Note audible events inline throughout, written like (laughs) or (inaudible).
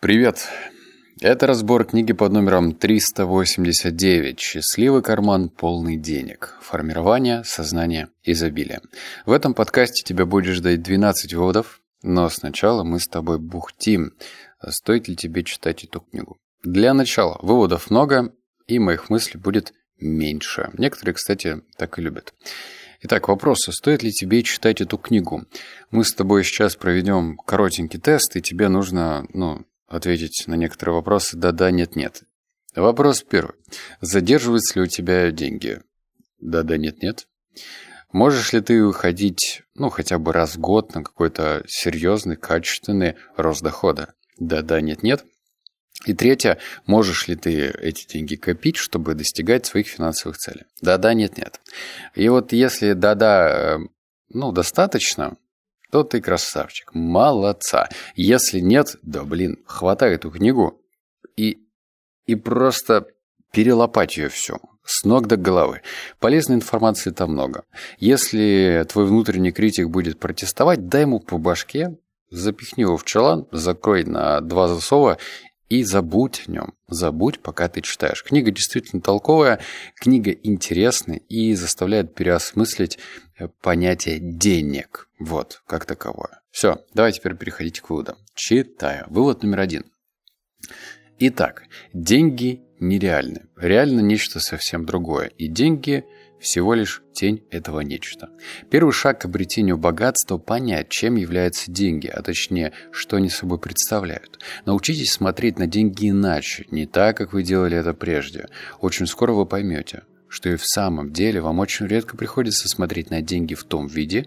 Привет! Это разбор книги под номером 389 «Счастливый карман, полный денег. Формирование сознания изобилия». В этом подкасте тебя будет ждать 12 выводов, но сначала мы с тобой бухтим, стоит ли тебе читать эту книгу. Для начала выводов много, и моих мыслей будет меньше. Некоторые, кстати, так и любят. Итак, вопрос, а стоит ли тебе читать эту книгу? Мы с тобой сейчас проведем коротенький тест, и тебе нужно, ну, ответить на некоторые вопросы «да-да», «нет-нет». Вопрос первый. Задерживаются ли у тебя деньги? Да-да, нет-нет. Можешь ли ты уходить, ну, хотя бы раз в год на какой-то серьезный, качественный рост дохода? Да-да, нет-нет. И третье, можешь ли ты эти деньги копить, чтобы достигать своих финансовых целей? Да-да, нет-нет. И вот если да-да, э, ну, достаточно, то ты красавчик, молодца. Если нет, да блин, хватай эту книгу и, и просто перелопать ее всю, с ног до головы. Полезной информации там много. Если твой внутренний критик будет протестовать, дай ему по башке, запихни его в чулан, закрой на два засова и забудь о нем. Забудь, пока ты читаешь. Книга действительно толковая, книга интересная и заставляет переосмыслить э, понятие денег. Вот, как таковое. Все, давай теперь переходить к выводам. Читаю. Вывод номер один. Итак, деньги нереальны. Реально нечто совсем другое. И деньги всего лишь тень этого нечто. Первый шаг к обретению богатства – понять, чем являются деньги, а точнее, что они собой представляют. Научитесь смотреть на деньги иначе, не так, как вы делали это прежде. Очень скоро вы поймете, что и в самом деле вам очень редко приходится смотреть на деньги в том виде,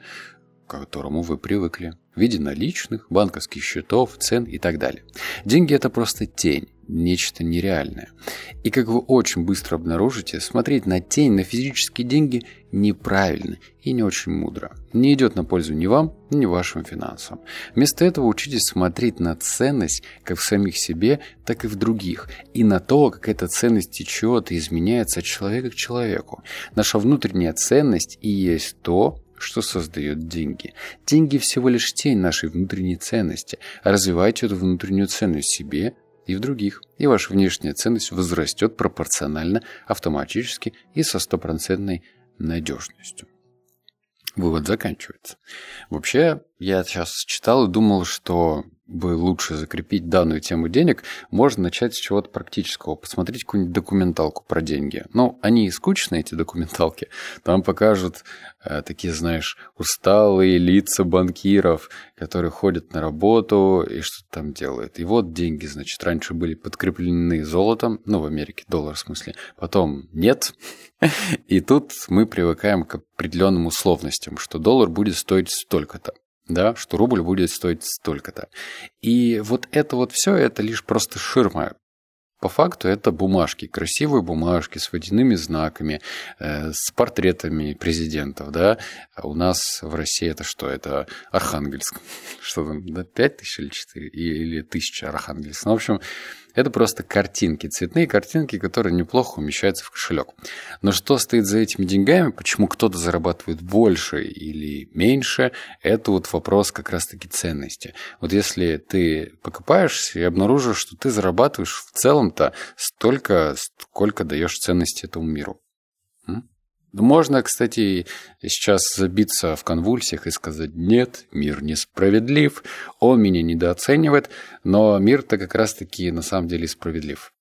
к которому вы привыкли. В виде наличных, банковских счетов, цен и так далее. Деньги – это просто тень, нечто нереальное. И как вы очень быстро обнаружите, смотреть на тень, на физические деньги неправильно и не очень мудро. Не идет на пользу ни вам, ни вашим финансам. Вместо этого учитесь смотреть на ценность как в самих себе, так и в других. И на то, как эта ценность течет и изменяется от человека к человеку. Наша внутренняя ценность и есть то, что создает деньги. Деньги всего лишь тень нашей внутренней ценности. Развивайте эту внутреннюю ценность себе и в других, и ваша внешняя ценность возрастет пропорционально, автоматически и со стопроцентной надежностью. Вывод заканчивается. Вообще, я сейчас читал и думал, что бы лучше закрепить данную тему денег, можно начать с чего-то практического. Посмотреть какую-нибудь документалку про деньги. Ну, они скучные, эти документалки. Там покажут э, такие, знаешь, усталые лица банкиров, которые ходят на работу и что-то там делают. И вот деньги, значит, раньше были подкреплены золотом, ну, в Америке доллар в смысле, потом нет. (laughs) И тут мы привыкаем к определенным условностям, что доллар будет стоить столько-то да, что рубль будет стоить столько-то. И вот это вот все, это лишь просто ширма. По факту это бумажки, красивые бумажки с водяными знаками, э, с портретами президентов, да. А у нас в России это что? Это Архангельск. (laughs) Что там, да, 5 тысяч или 4? Или тысяча Архангельск. Ну, в общем, это просто картинки, цветные картинки, которые неплохо умещаются в кошелек. Но что стоит за этими деньгами, почему кто-то зарабатывает больше или меньше, это вот вопрос как раз-таки ценности. Вот если ты покупаешься и обнаружишь, что ты зарабатываешь в целом-то столько, сколько даешь ценности этому миру. Можно, кстати, сейчас забиться в конвульсиях и сказать «нет, мир несправедлив, он меня недооценивает», но мир-то как раз-таки на самом деле справедлив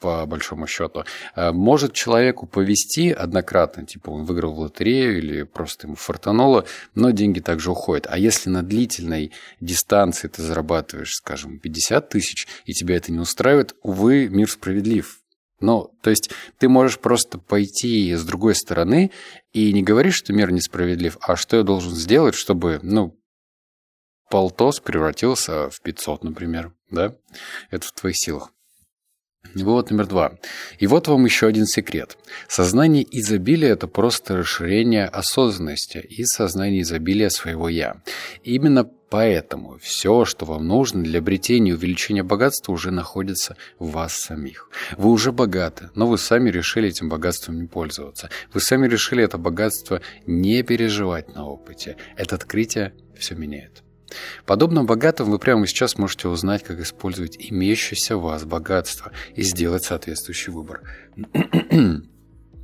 по большому счету. А может человеку повести однократно, типа он выиграл в лотерею или просто ему фартануло, но деньги также уходят. А если на длительной дистанции ты зарабатываешь, скажем, 50 тысяч, и тебя это не устраивает, увы, мир справедлив ну, то есть ты можешь просто пойти с другой стороны и не говорить, что мир несправедлив, а что я должен сделать, чтобы, ну, полтос превратился в 500, например, да? Это в твоих силах. Вывод номер два. И вот вам еще один секрет. Сознание изобилия – это просто расширение осознанности и сознание изобилия своего «я». именно поэтому все, что вам нужно для обретения и увеличения богатства, уже находится в вас самих. Вы уже богаты, но вы сами решили этим богатством не пользоваться. Вы сами решили это богатство не переживать на опыте. Это открытие все меняет. Подобно богатым вы прямо сейчас можете узнать, как использовать имеющееся у вас богатство и сделать соответствующий выбор. (clears throat)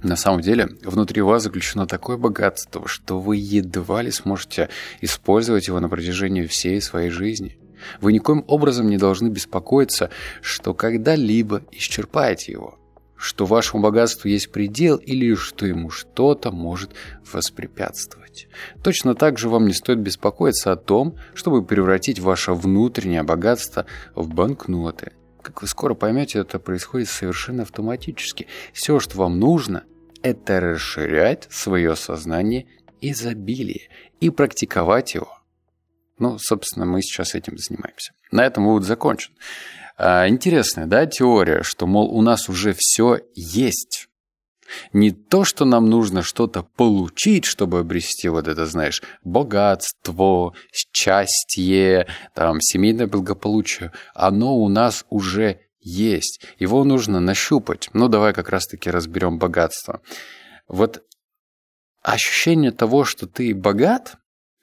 На самом деле, внутри вас заключено такое богатство, что вы едва ли сможете использовать его на протяжении всей своей жизни. Вы никоим образом не должны беспокоиться, что когда-либо исчерпаете его, что вашему богатству есть предел или что ему что-то может воспрепятствовать. Точно так же вам не стоит беспокоиться о том, чтобы превратить ваше внутреннее богатство в банкноты. Как вы скоро поймете, это происходит совершенно автоматически. Все, что вам нужно, это расширять свое сознание изобилия и практиковать его. Ну, собственно, мы сейчас этим занимаемся. На этом вывод закончен. А, интересная, да, теория, что, мол, у нас уже все есть. Не то, что нам нужно что-то получить, чтобы обрести вот это, знаешь, богатство, счастье, там, семейное благополучие. Оно у нас уже есть. Его нужно нащупать. Ну, давай как раз-таки разберем богатство. Вот ощущение того, что ты богат,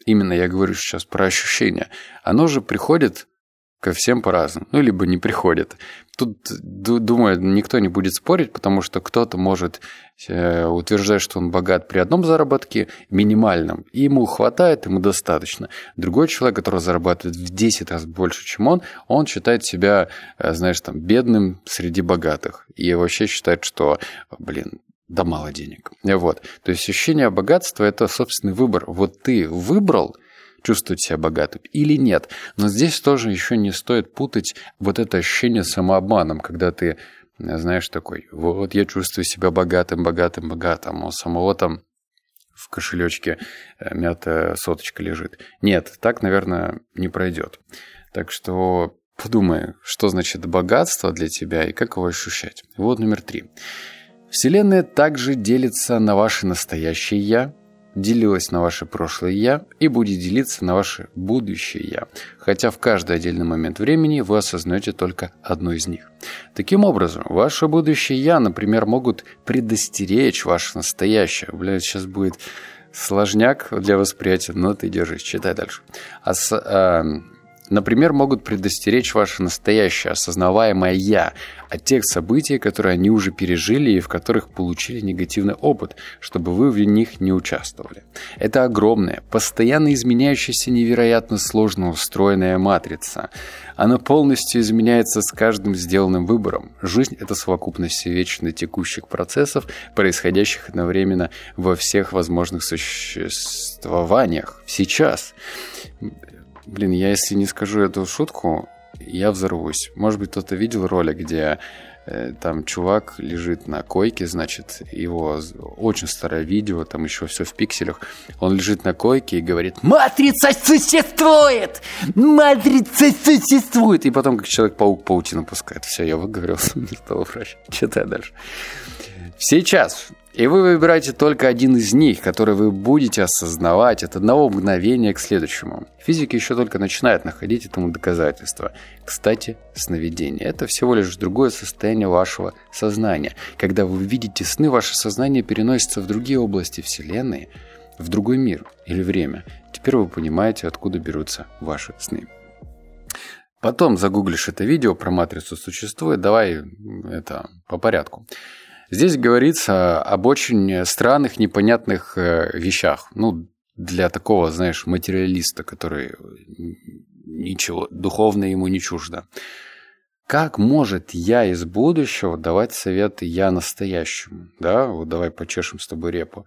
именно я говорю сейчас про ощущение, оно же приходит ко всем по-разному. Ну, либо не приходит. Тут, думаю, никто не будет спорить, потому что кто-то может э, утверждать, что он богат при одном заработке, минимальном, и ему хватает, ему достаточно. Другой человек, который зарабатывает в 10 раз больше, чем он, он считает себя, э, знаешь, там, бедным среди богатых. И вообще считает, что, блин, да мало денег. Вот. То есть ощущение богатства – это собственный выбор. Вот ты выбрал чувствовать себя богатым или нет. Но здесь тоже еще не стоит путать вот это ощущение самообманом, когда ты, знаешь, такой, вот я чувствую себя богатым, богатым, богатым, а у самого там в кошелечке э, мятая соточка лежит. Нет, так, наверное, не пройдет. Так что подумай, что значит богатство для тебя и как его ощущать. Вот номер три. Вселенная также делится на ваше настоящее «я», делилась на ваше прошлое «я» и будет делиться на ваше будущее «я», хотя в каждый отдельный момент времени вы осознаете только одно из них. Таким образом, ваше будущее «я», например, могут предостеречь ваше настоящее. Бля, сейчас будет сложняк для восприятия, но ты держись, читай дальше. А с, а, Например, могут предостеречь ваше настоящее, осознаваемое «я» от тех событий, которые они уже пережили и в которых получили негативный опыт, чтобы вы в них не участвовали. Это огромная, постоянно изменяющаяся, невероятно сложно устроенная матрица. Она полностью изменяется с каждым сделанным выбором. Жизнь – это совокупность вечно текущих процессов, происходящих одновременно во всех возможных существованиях. Сейчас. Блин, я если не скажу эту шутку, я взорвусь. Может быть, кто-то видел ролик, где э, там чувак лежит на койке, значит, его очень старое видео, там еще все в пикселях. Он лежит на койке и говорит «Матрица существует! Матрица существует!» И потом, как Человек-паук паутину пускает. Все, я выговорился, не стал врать. Читай дальше. Сейчас и вы выбираете только один из них, который вы будете осознавать от одного мгновения к следующему. Физики еще только начинают находить этому доказательства. Кстати, сновидение – это всего лишь другое состояние вашего сознания. Когда вы видите сны, ваше сознание переносится в другие области Вселенной, в другой мир или время. Теперь вы понимаете, откуда берутся ваши сны. Потом загуглишь это видео про матрицу существует. Давай это по порядку. Здесь говорится об очень странных, непонятных э, вещах. Ну, для такого, знаешь, материалиста, который ничего, духовное ему не чуждо. Как может я из будущего давать советы я настоящему? Да, вот давай почешем с тобой репу.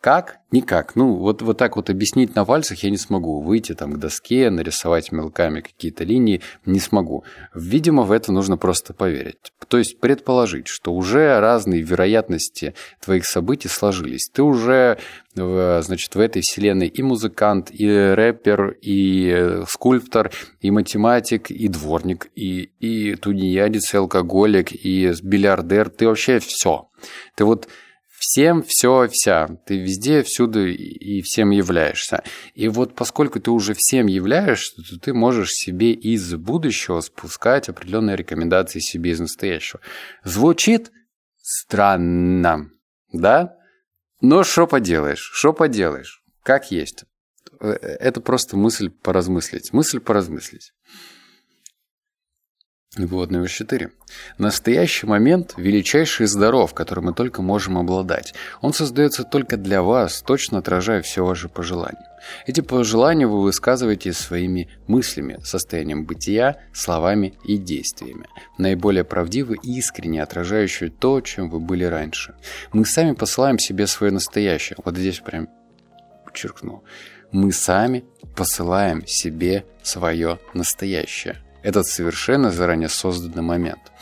Как? Никак. Ну, вот, вот так вот объяснить на пальцах я не смогу. Выйти там к доске, нарисовать мелками какие-то линии не смогу. Видимо, в это нужно просто поверить. То есть предположить, что уже разные вероятности твоих событий сложились. Ты уже, значит, в этой вселенной и музыкант, и рэпер, и скульптор, и математик, и дворник, и, и тунеядец, и алкоголик, и бильярдер. Ты вообще все. Ты вот всем все вся. Ты везде, всюду и всем являешься. И вот поскольку ты уже всем являешься, то ты можешь себе из будущего спускать определенные рекомендации себе из настоящего. Звучит странно, да? Но что поделаешь, что поделаешь, как есть. э, это просто мысль поразмыслить. Мысль поразмыслить. Вывод номер четыре. Настоящий момент – величайший здоров, которым мы только можем обладать. Он создается только для вас, точно отражая все ваши пожелания. Эти пожелания вы высказываете своими мыслями, состоянием бытия, словами и действиями. Наиболее правдивы и искренне отражающие то, чем вы были раньше. Мы сами посылаем себе свое настоящее. Вот здесь прям подчеркну. Мы сами посылаем себе свое настоящее этот совершенно заранее созданный момент.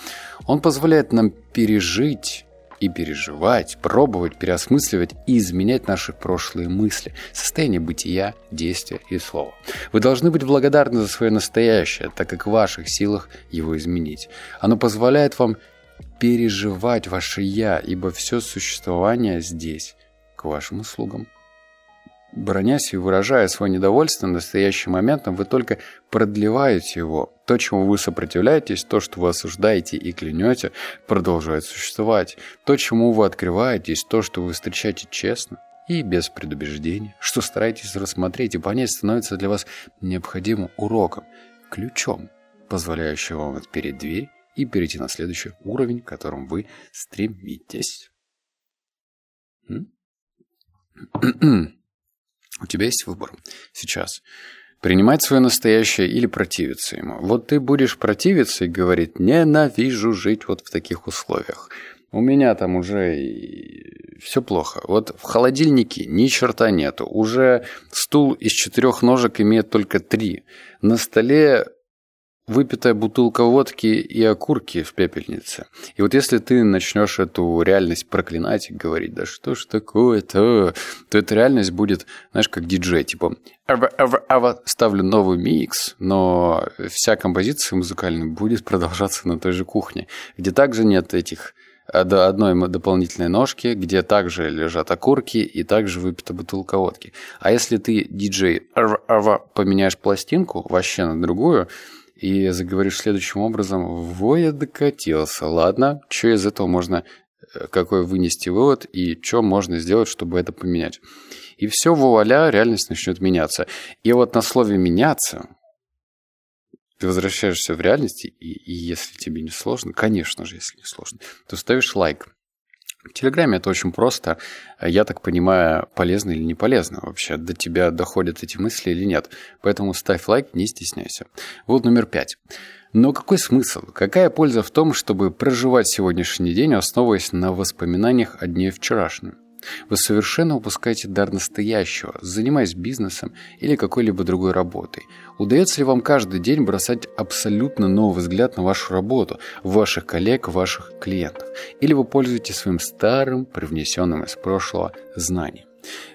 Он позволяет нам пережить и переживать, пробовать, переосмысливать и изменять наши прошлые мысли, состояние бытия, действия и слова. Вы должны быть благодарны за свое настоящее, так как в ваших силах его изменить. Оно позволяет вам переживать ваше «я», ибо все существование здесь к вашим услугам. Бронясь и выражая свое недовольство настоящим моментом, вы только продлеваете его. То, чему вы сопротивляетесь, то, что вы осуждаете и клянете, продолжает существовать. То, чему вы открываетесь, то, что вы встречаете честно и без предубеждения, что стараетесь рассмотреть и понять, становится для вас необходимым уроком, ключом, позволяющим вам отпереть дверь и перейти на следующий уровень, к которому вы стремитесь. (clears throat) У тебя есть выбор сейчас. Принимать свое настоящее или противиться ему. Вот ты будешь противиться и говорить «ненавижу жить вот в таких условиях». У меня там уже все плохо. Вот в холодильнике ни черта нету. Уже стул из четырех ножек имеет только три. На столе выпитая бутылка водки и окурки в пепельнице. И вот если ты начнешь эту реальность проклинать и говорить, да что ж такое-то, то эта реальность будет, знаешь, как диджей, типа, ава, ава, ава, ставлю новый микс, но вся композиция музыкальная будет продолжаться на той же кухне, где также нет этих до одной дополнительной ножки, где также лежат окурки и также выпита бутылка водки. А если ты диджей поменяешь пластинку вообще на другую, и заговоришь следующим образом, во я докатился, ладно, что из этого можно, э, какой вынести вывод и что можно сделать, чтобы это поменять. И все, вуаля, реальность начнет меняться. И вот на слове «меняться» ты возвращаешься в реальность, и, и если тебе не сложно, конечно же, если не сложно, то ставишь лайк. В Телеграме это очень просто. Я так понимаю, полезно или не полезно вообще. До тебя доходят эти мысли или нет. Поэтому ставь лайк, не стесняйся. Вот номер пять. Но какой смысл? Какая польза в том, чтобы проживать сегодняшний день, основываясь на воспоминаниях о дне вчерашнем? Вы совершенно упускаете дар настоящего, занимаясь бизнесом или какой-либо другой работой. Удается ли вам каждый день бросать абсолютно новый взгляд на вашу работу, ваших коллег, ваших клиентов? Или вы пользуетесь своим старым, привнесенным из прошлого знанием?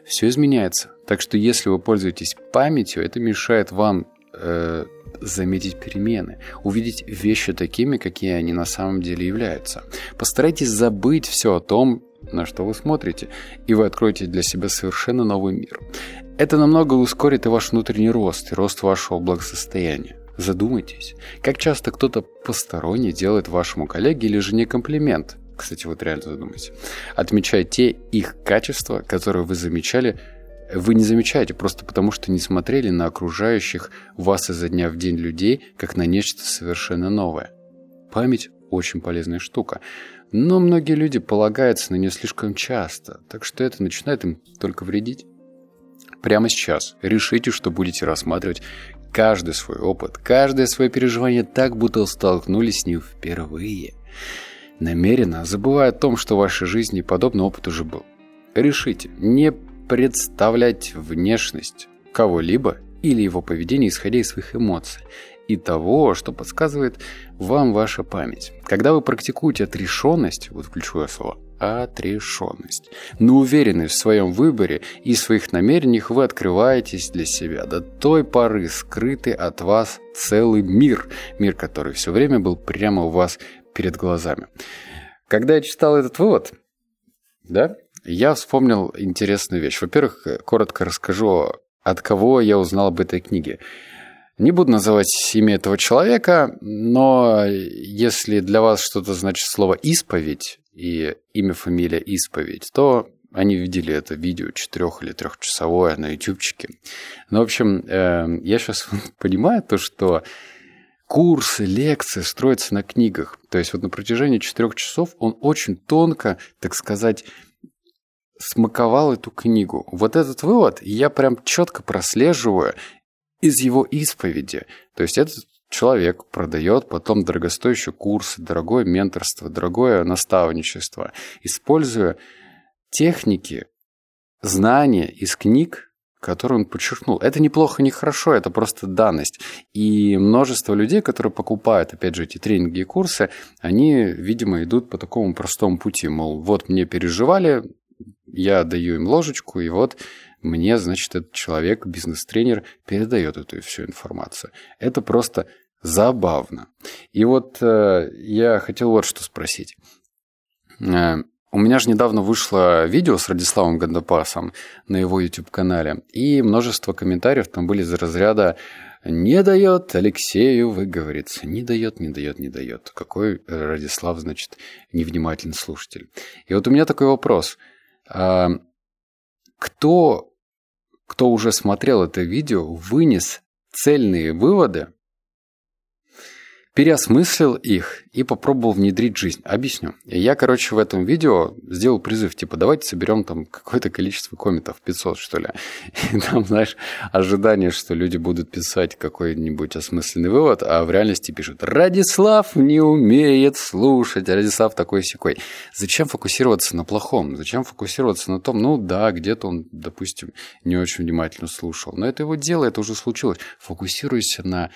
Все изменяется. Так что если вы пользуетесь памятью, это мешает вам э, заметить перемены, увидеть вещи такими, какие они на самом деле являются. Постарайтесь забыть все о том, на что вы смотрите, и вы откроете для себя совершенно новый мир. Это намного ускорит и ваш внутренний рост, и рост вашего благосостояния. Задумайтесь, как часто кто-то посторонний делает вашему коллеге или жене комплимент. Кстати, вот реально задумайтесь. Отмечая те их качества, которые вы замечали, вы не замечаете просто потому, что не смотрели на окружающих вас изо дня в день людей, как на нечто совершенно новое. Память очень полезная штука. Но многие люди полагаются на нее слишком часто, так что это начинает им только вредить. Прямо сейчас решите, что будете рассматривать каждый свой опыт, каждое свое переживание так, будто столкнулись с ним впервые. Намеренно забывая о том, что в вашей жизни подобный опыт уже был. Решите не представлять внешность кого-либо или его поведение, исходя из своих эмоций и того, что подсказывает вам ваша память. Когда вы практикуете отрешенность, вот ключевое слово, отрешенность. Но уверенность в своем выборе и своих намерениях вы открываетесь для себя. До той поры скрытый от вас целый мир. Мир, который все время был прямо у вас перед глазами. Когда я читал этот вывод, да, я вспомнил интересную вещь. Во-первых, коротко расскажу, от кого я узнал об этой книге. Не буду называть имя этого человека, но если для вас что-то значит слово «исповедь» и имя, фамилия «исповедь», то они видели это видео четырех- или трехчасовое на ютубчике. Ну, в общем, э, я сейчас (laughs) понимаю то, что курсы, лекции строятся на книгах. То есть вот на протяжении четырех часов он очень тонко, так сказать, смаковал эту книгу. Вот этот вывод я прям четко прослеживаю из его исповеди. То есть этот человек продает потом дорогостоящие курсы, дорогое менторство, дорогое наставничество, используя техники, знания из книг, которые он подчеркнул. Это неплохо, не хорошо, это просто данность. И множество людей, которые покупают, опять же, эти тренинги и курсы, они, видимо, идут по такому простому пути. Мол, вот мне переживали, я даю им ложечку, и вот мне, значит, этот человек, бизнес-тренер, передает эту всю информацию. Это просто забавно. И вот э, я хотел вот что спросить. Э, у меня же недавно вышло видео с Радиславом Гандапасом на его YouTube-канале, и множество комментариев там были из разряда «Не дает Алексею выговориться, не дает, не дает, не дает». Какой Радислав, значит, невнимательный слушатель. И вот у меня такой вопрос. Кто, кто уже смотрел это видео, вынес цельные выводы переосмыслил их и попробовал внедрить жизнь. Объясню. Я, короче, в этом видео сделал призыв, типа, давайте соберем там какое-то количество комментов, 500, что ли. И там, знаешь, ожидание, что люди будут писать какой-нибудь осмысленный вывод, а в реальности пишут «Радислав не умеет слушать, Радислав такой секой». Зачем фокусироваться на плохом? Зачем фокусироваться на том, ну да, где-то он, допустим, не очень внимательно слушал. Но это его дело, это уже случилось. Фокусируйся на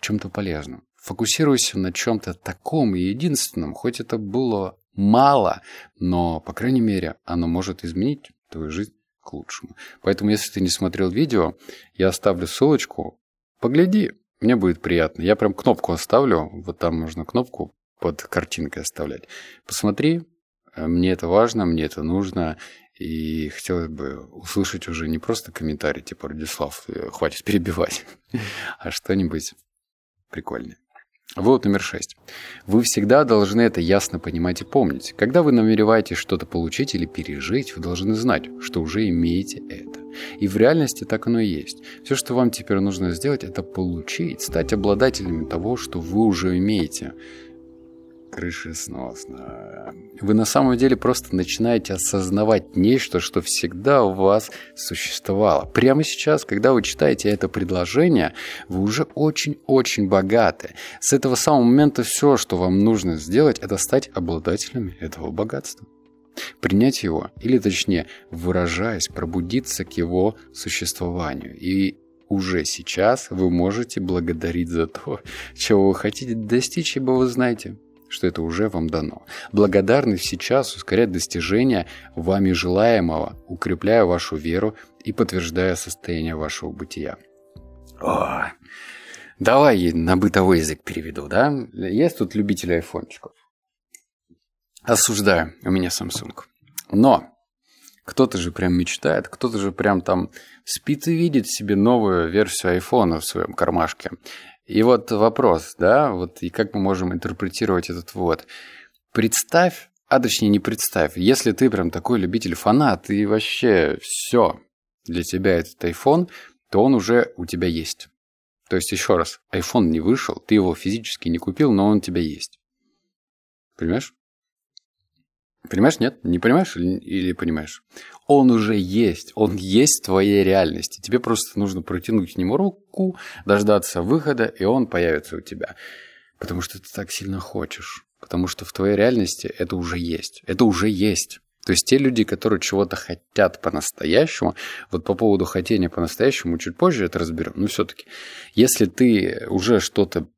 чем-то полезном. Фокусируйся на чем-то таком и единственном, хоть это было мало, но, по крайней мере, оно может изменить твою жизнь к лучшему. Поэтому, если ты не смотрел видео, я оставлю ссылочку. Погляди, мне будет приятно. Я прям кнопку оставлю, вот там можно кнопку под картинкой оставлять. Посмотри, мне это важно, мне это нужно, и хотелось бы услышать уже не просто комментарий типа «Радислав, хватит перебивать», (laughs) а что-нибудь прикольное. Вывод номер шесть. Вы всегда должны это ясно понимать и помнить. Когда вы намереваетесь что-то получить или пережить, вы должны знать, что уже имеете это. И в реальности так оно и есть. Все, что вам теперь нужно сделать, это получить, стать обладателями того, что вы уже имеете крышесносно. Вы на самом деле просто начинаете осознавать нечто, что всегда у вас существовало. Прямо сейчас, когда вы читаете это предложение, вы уже очень-очень богаты. С этого самого момента все, что вам нужно сделать, это стать обладателями этого богатства. Принять его, или точнее, выражаясь, пробудиться к его существованию. И уже сейчас вы можете благодарить за то, чего вы хотите достичь, ибо вы знаете – что это уже вам дано. Благодарность сейчас ускоряет достижение вами желаемого, укрепляя вашу веру и подтверждая состояние вашего бытия. О, давай на бытовой язык переведу, да? Есть тут любители айфончиков. Осуждаю, у меня Samsung. Но кто-то же прям мечтает, кто-то же прям там спит и видит себе новую версию айфона в своем кармашке. И вот вопрос, да, вот и как мы можем интерпретировать этот вывод. Представь, а точнее не представь, если ты прям такой любитель фанат и вообще все для тебя этот iPhone, то он уже у тебя есть. То есть еще раз, iPhone не вышел, ты его физически не купил, но он у тебя есть. Понимаешь? Понимаешь, нет? Не понимаешь или, или понимаешь? Он уже есть, он есть в твоей реальности. Тебе просто нужно протянуть к нему руку, дождаться выхода, и он появится у тебя. Потому что ты так сильно хочешь. Потому что в твоей реальности это уже есть. Это уже есть. То есть те люди, которые чего-то хотят по-настоящему, вот по поводу хотения по-настоящему, чуть позже это разберем. Но все-таки, если ты уже что-то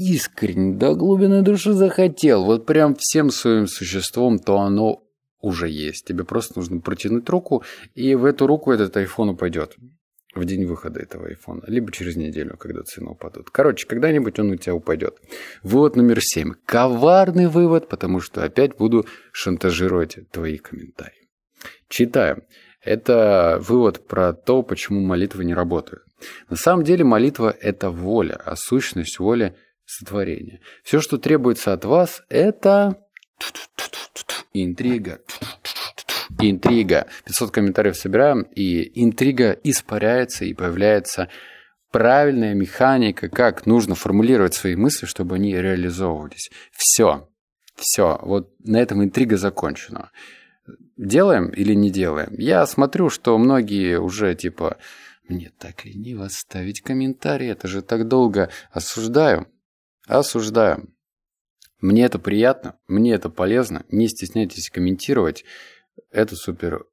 искренне до глубины души захотел, вот прям всем своим существом, то оно уже есть. Тебе просто нужно протянуть руку, и в эту руку этот iPhone упадет в день выхода этого айфона, либо через неделю, когда цены упадут. Короче, когда-нибудь он у тебя упадет. Вывод номер семь. Коварный вывод, потому что опять буду шантажировать твои комментарии. Читаем. Это вывод про то, почему молитвы не работают. На самом деле молитва – это воля, а сущность воли – сотворения. Все, что требуется от вас, это интрига, интрига. 500 комментариев собираем, и интрига испаряется, и появляется правильная механика, как нужно формулировать свои мысли, чтобы они реализовывались. Все. Все. Вот на этом интрига закончена. Делаем или не делаем? Я смотрю, что многие уже типа мне так лениво ставить комментарий, это же так долго. Осуждаю. Осуждаю. Мне это приятно, мне это полезно. Не стесняйтесь комментировать. Это супер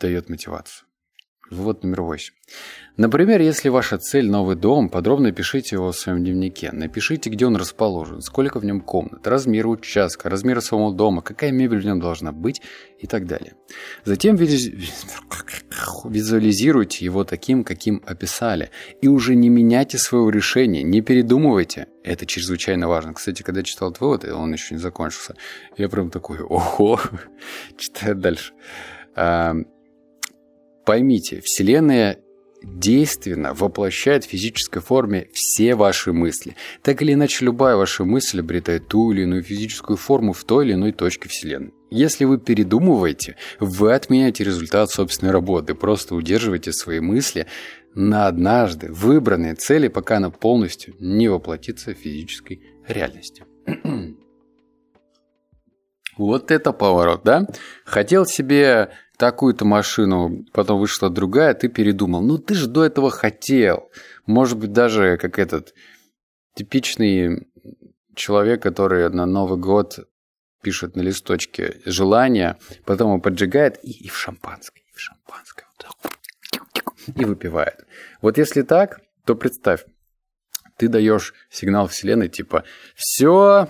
дает мотивацию. Вывод номер восемь. Например, если ваша цель – новый дом, подробно пишите его в своем дневнике. Напишите, где он расположен, сколько в нем комнат, размер участка, размер самого дома, какая мебель в нем должна быть и так далее. Затем (laughs) визуализируйте его таким, каким описали. И уже не меняйте своего решения, не передумывайте. Это чрезвычайно важно. Кстати, когда читал этот вывод, он еще не закончился, я прям такой, ого, (laughs) читаю дальше. Поймите, Вселенная действенно воплощает в физической форме все ваши мысли. Так или иначе, любая ваша мысль обретает ту или иную физическую форму в той или иной точке Вселенной. Если вы передумываете, вы отменяете результат собственной работы, просто удерживаете свои мысли на однажды выбранные цели, пока она полностью не воплотится в физической реальности. (clears throat) Вот это поворот, да? Хотел себе такую-то машину, потом вышла другая, ты передумал. Ну, ты же до этого хотел. Может быть, даже как этот типичный человек, который на Новый год пишет на листочке желание, потом его поджигает и, и в шампанское, и в шампанское. И выпивает. Вот если так, то представь, ты даешь сигнал Вселенной типа «Все,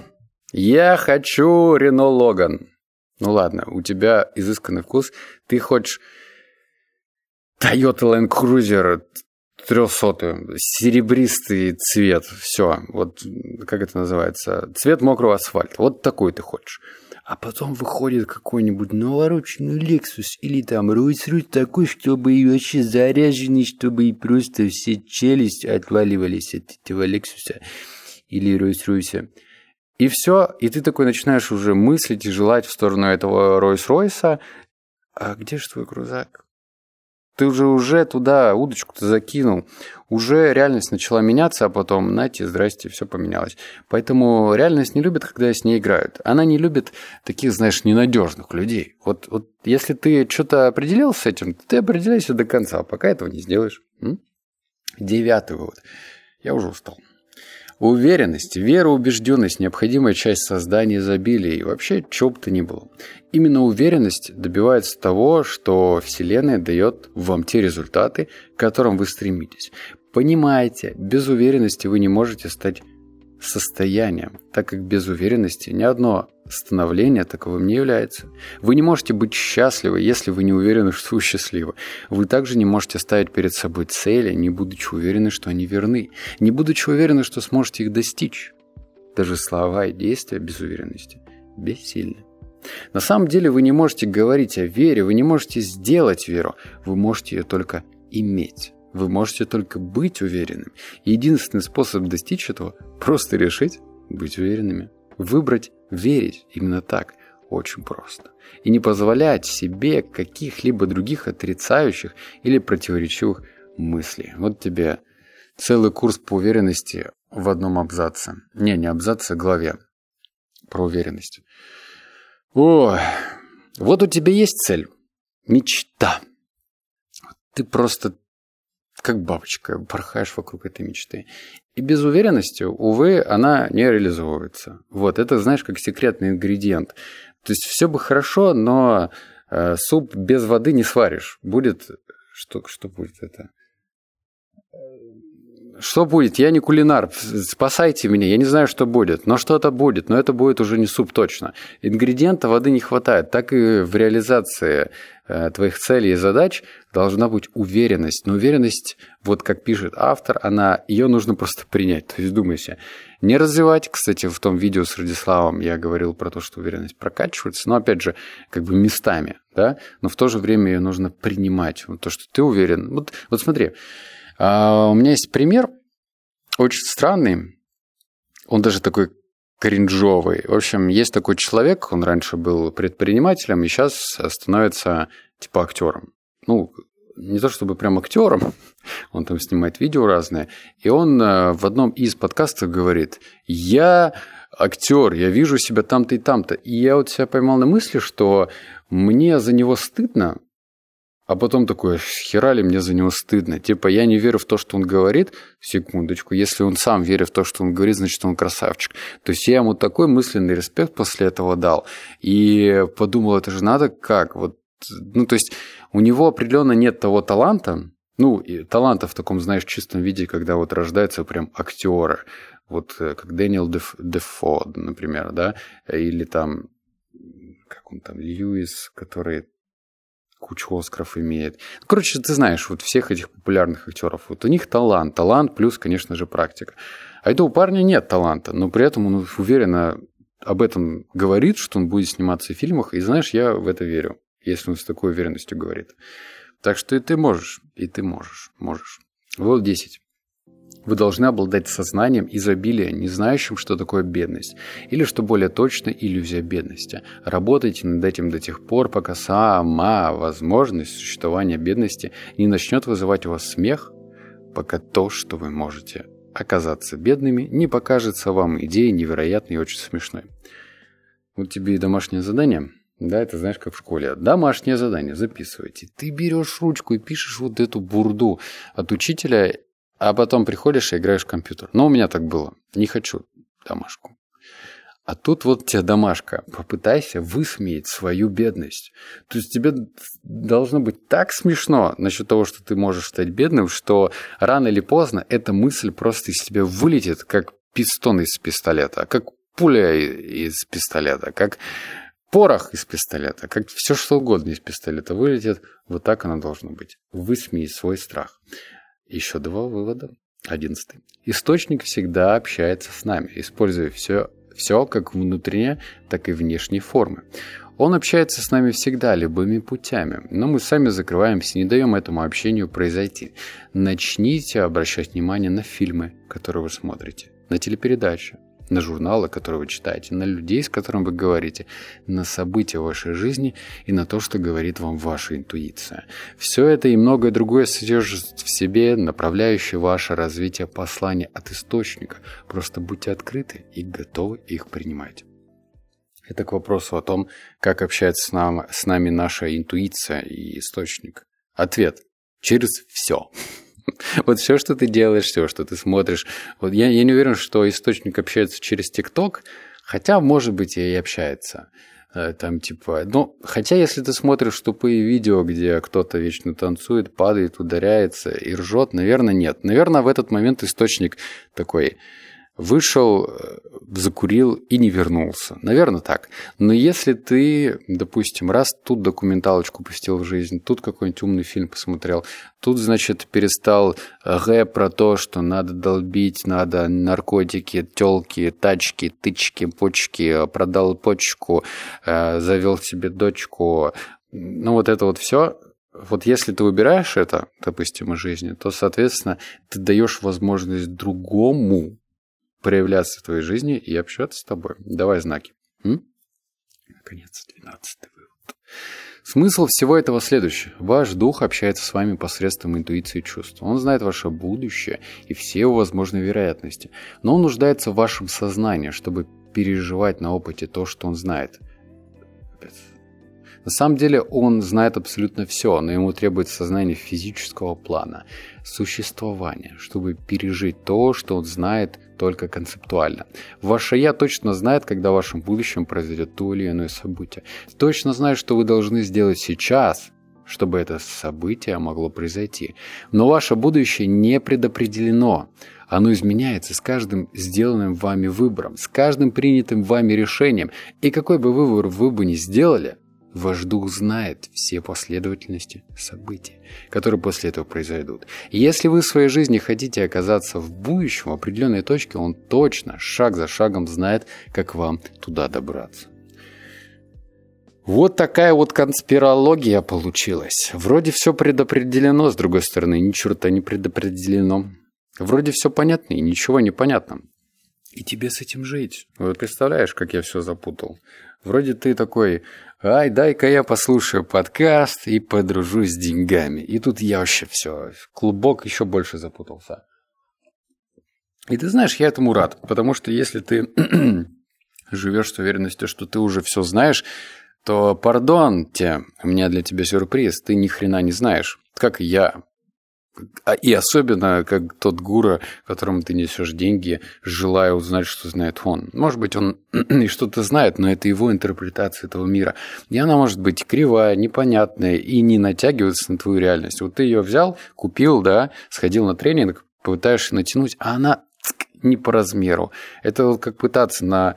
я хочу Рено Логан». Ну ладно, у тебя изысканный вкус. Ты хочешь Toyota Land Cruiser 300, серебристый цвет, все, вот как это называется, цвет мокрого асфальта, вот такой ты хочешь. А потом выходит какой-нибудь навороченный Lexus или там Rolls-Royce такой, чтобы и вообще заряженный, чтобы и просто все челюсти отваливались от этого Lexus или Rolls-Royce. И все, и ты такой начинаешь уже мыслить и желать в сторону этого Ройс-Ройса. А где же твой крузак? Ты уже уже туда удочку-то закинул. Уже реальность начала меняться, а потом, знаете, здрасте, все поменялось. Поэтому реальность не любит, когда с ней играют. Она не любит таких, знаешь, ненадежных людей. Вот, вот если ты что-то определил с этим, ты определяйся до конца, пока этого не сделаешь. М? Девятый вывод. Я уже устал. Уверенность, вера, убежденность – необходимая часть создания изобилия и вообще чего бы то ни было. Именно уверенность добивается того, что Вселенная дает вам те результаты, к которым вы стремитесь. Понимаете, без уверенности вы не можете стать состоянием, так как без уверенности ни одно становление таковым не является. Вы не можете быть счастливы, если вы не уверены, что вы счастливы. Вы также не можете ставить перед собой цели, не будучи уверены, что они верны, не будучи уверены, что сможете их достичь. Даже слова и действия без уверенности бессильны. На самом деле вы не можете говорить о вере, вы не можете сделать веру, вы можете ее только иметь. Вы можете только быть уверенным. единственный способ достичь этого – просто решить быть уверенными. Выбрать верить именно так очень просто. И не позволять себе каких-либо других отрицающих или противоречивых мыслей. Вот тебе целый курс по уверенности в одном абзаце. Не, не абзаце, а главе про уверенность. О, вот у тебя есть цель. Мечта. Ты просто как бабочка, порхаешь вокруг этой мечты. И без уверенности, увы, она не реализовывается. Вот, это, знаешь, как секретный ингредиент. То есть все бы хорошо, но э, суп без воды не сваришь. Будет... Что, что будет это? Что будет? Я не кулинар, спасайте меня, я не знаю, что будет, но что-то будет, но это будет уже не суп точно. Ингредиента воды не хватает, так и в реализации э, твоих целей и задач должна быть уверенность. Но уверенность, вот как пишет автор, она, ее нужно просто принять. То есть думайся, не развивать. Кстати, в том видео с Радиславом я говорил про то, что уверенность прокачивается, но опять же, как бы местами, да, но в то же время ее нужно принимать. Вот то, что ты уверен. Вот, вот смотри, а, у меня есть пример, очень странный. Он даже такой кринжовый. В общем, есть такой человек, он раньше был предпринимателем и сейчас становится типа актером. Ну, не то чтобы прям актером, (laughs) он там снимает видео разные, и он э, в одном из подкастов говорит, я актер, я вижу себя там-то и там-то. И я вот себя поймал на мысли, что мне за него стыдно, а потом такое, хера ли мне за него стыдно? Типа, я не верю в то, что он говорит. Секундочку, если он сам верит в то, что он говорит, значит, он красавчик. То есть я ему такой мысленный респект после этого дал. И подумал, это же надо как? Вот, ну, то есть у него определенно нет того таланта, ну, и таланта в таком, знаешь, чистом виде, когда вот рождаются прям актеры. Вот э, как Дэниел Деф, Дефо, например, да, или там, как он там, Льюис, который кучу Оскаров имеет. Короче, ты знаешь, вот всех этих популярных актеров, вот у них талант, талант плюс, конечно же, практика. А этого парня нет таланта, но при этом он уверенно об этом говорит, что он будет сниматься в фильмах, и знаешь, я в это верю, если он с такой уверенностью говорит. Так что и ты можешь, и ты можешь, можешь. Вот 10. Вы должны обладать сознанием изобилия, не знающим, что такое бедность, или, что более точно, иллюзия бедности. Работайте над этим до тех пор, пока сама возможность существования бедности не начнет вызывать у вас смех, пока то, что вы можете оказаться бедными, не покажется вам идеей невероятной и очень смешной. Вот тебе и домашнее задание. Да, это знаешь, как в школе. Домашнее задание, записывайте. Ты берешь ручку и пишешь вот эту бурду от учителя а потом приходишь и играешь в компьютер. Но у меня так было. Не хочу домашку. А тут вот тебе домашка. Попытайся высмеять свою бедность. То есть тебе должно быть так смешно насчет того, что ты можешь стать бедным, что рано или поздно эта мысль просто из тебя вылетит, как пистон из пистолета, как пуля из пистолета, как порох из пистолета, как все что угодно из пистолета вылетит. Вот так оно должно быть. Высмеять свой страх. Еще два вывода. Одиннадцатый. Источник всегда общается с нами, используя все, все как внутренние, так и внешние формы. Он общается с нами всегда, любыми путями, но мы сами закрываемся, не даем этому общению произойти. Начните обращать внимание на фильмы, которые вы смотрите, на телепередачи, на журналы, которые вы читаете, на людей, с которыми вы говорите, на события вашей жизни и на то, что говорит вам ваша интуиция. Все это и многое другое содержит в себе направляющее ваше развитие послания от источника. Просто будьте открыты и готовы их принимать. Это к вопросу о том, как общается с, нам, с нами наша интуиция и источник. Ответ. Через все. (laughs) Вот все, что ты делаешь, все, что ты смотришь. Вот я, я не уверен, что источник общается через ТикТок, хотя, может быть, и общается. Э, там типа, ну, хотя если ты смотришь тупые видео, где кто-то вечно танцует, падает, ударяется и ржет, наверное, нет. Наверное, в этот момент источник такой, вышел, э, закурил и не вернулся. Наверное, так. Но если ты, допустим, раз тут документалочку пустил в жизнь, тут какой-нибудь умный фильм посмотрел, тут, значит, перестал г про то, что надо долбить, надо наркотики, телки, тачки, тычки, почки, продал почку, э, завел себе дочку, ну вот это вот все, вот если ты выбираешь это, допустим, из жизни, то, соответственно, ты даешь возможность другому проявляться в твоей жизни и общаться с тобой. Давай знаки. М? Наконец, двенадцатый вывод. Смысл всего этого следующий. Ваш дух общается с вами посредством интуиции и чувств. Он знает ваше будущее и все его возможные вероятности. Но он нуждается в вашем сознании, чтобы переживать на опыте то, что он знает. На самом деле он знает абсолютно все, но ему требуется сознание физического плана, существования, чтобы пережить то, что он знает только концептуально. Ваше «я» точно знает, когда в вашем будущем произойдет то или иное событие. Точно знает, что вы должны сделать сейчас, чтобы это событие могло произойти. Но ваше будущее не предопределено. Оно изменяется с каждым сделанным вами выбором, с каждым принятым вами решением. И какой бы выбор вы бы ни сделали, Ваш дух знает все последовательности событий, которые после этого произойдут. Если вы в своей жизни хотите оказаться в будущем, в определенной точке, он точно, шаг за шагом знает, как вам туда добраться. Вот такая вот конспирология получилась. Вроде все предопределено, с другой стороны, ни черта не предопределено. Вроде все понятно и ничего не понятно. И тебе с этим жить. Вот представляешь, как я все запутал. Вроде ты такой, ай, дай-ка я послушаю подкаст и подружусь с деньгами. И тут я вообще все, клубок еще больше запутался. И ты знаешь, я этому рад, потому что если ты (clears throat) живешь с уверенностью, что ты уже все знаешь, то, пардон те, у меня для тебя сюрприз, ты ни хрена не знаешь, как я. А, и особенно, как тот гура, которому ты несешь деньги, желая узнать, что знает он. Может быть, он (clears throat) и что-то знает, но это его интерпретация этого мира. И она может быть кривая, непонятная и не натягиваться на твою реальность. Вот ты ее взял, купил, да, сходил на тренинг, пытаешься натянуть, а она (tsk) не по размеру. Это вот как пытаться на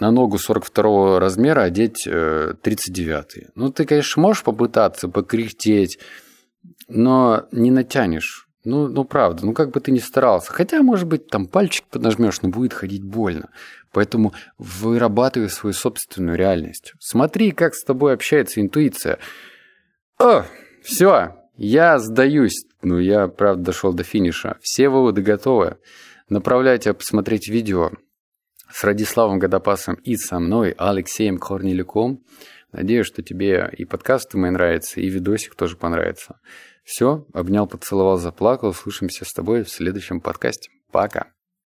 на ногу 42 размера одеть 39. Э, ну, ты, конечно, можешь попытаться покряхтеть, но не натянешь. Ну, ну, правда, ну как бы ты ни старался. Хотя, может быть, там пальчик поднажмешь, но будет ходить больно. Поэтому вырабатывай свою собственную реальность. Смотри, как с тобой общается интуиция. О, все, я сдаюсь. Ну, я, правда, дошел до финиша. Все выводы готовы. Направляйте посмотреть видео с Радиславом Годопасом и со мной, Алексеем Корнелюком. Надеюсь, что тебе и подкасты мои нравятся, и видосик тоже понравится. Все, обнял, поцеловал, заплакал. Слышимся с тобой в следующем подкасте. Пока.